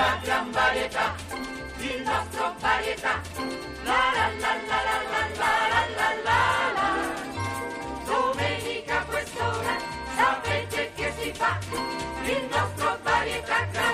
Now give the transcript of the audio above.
la gran varietà, il nostro varietà. La la la la la la la la la la Domenica quest'ora, sapete che si fa, il nostro varietà.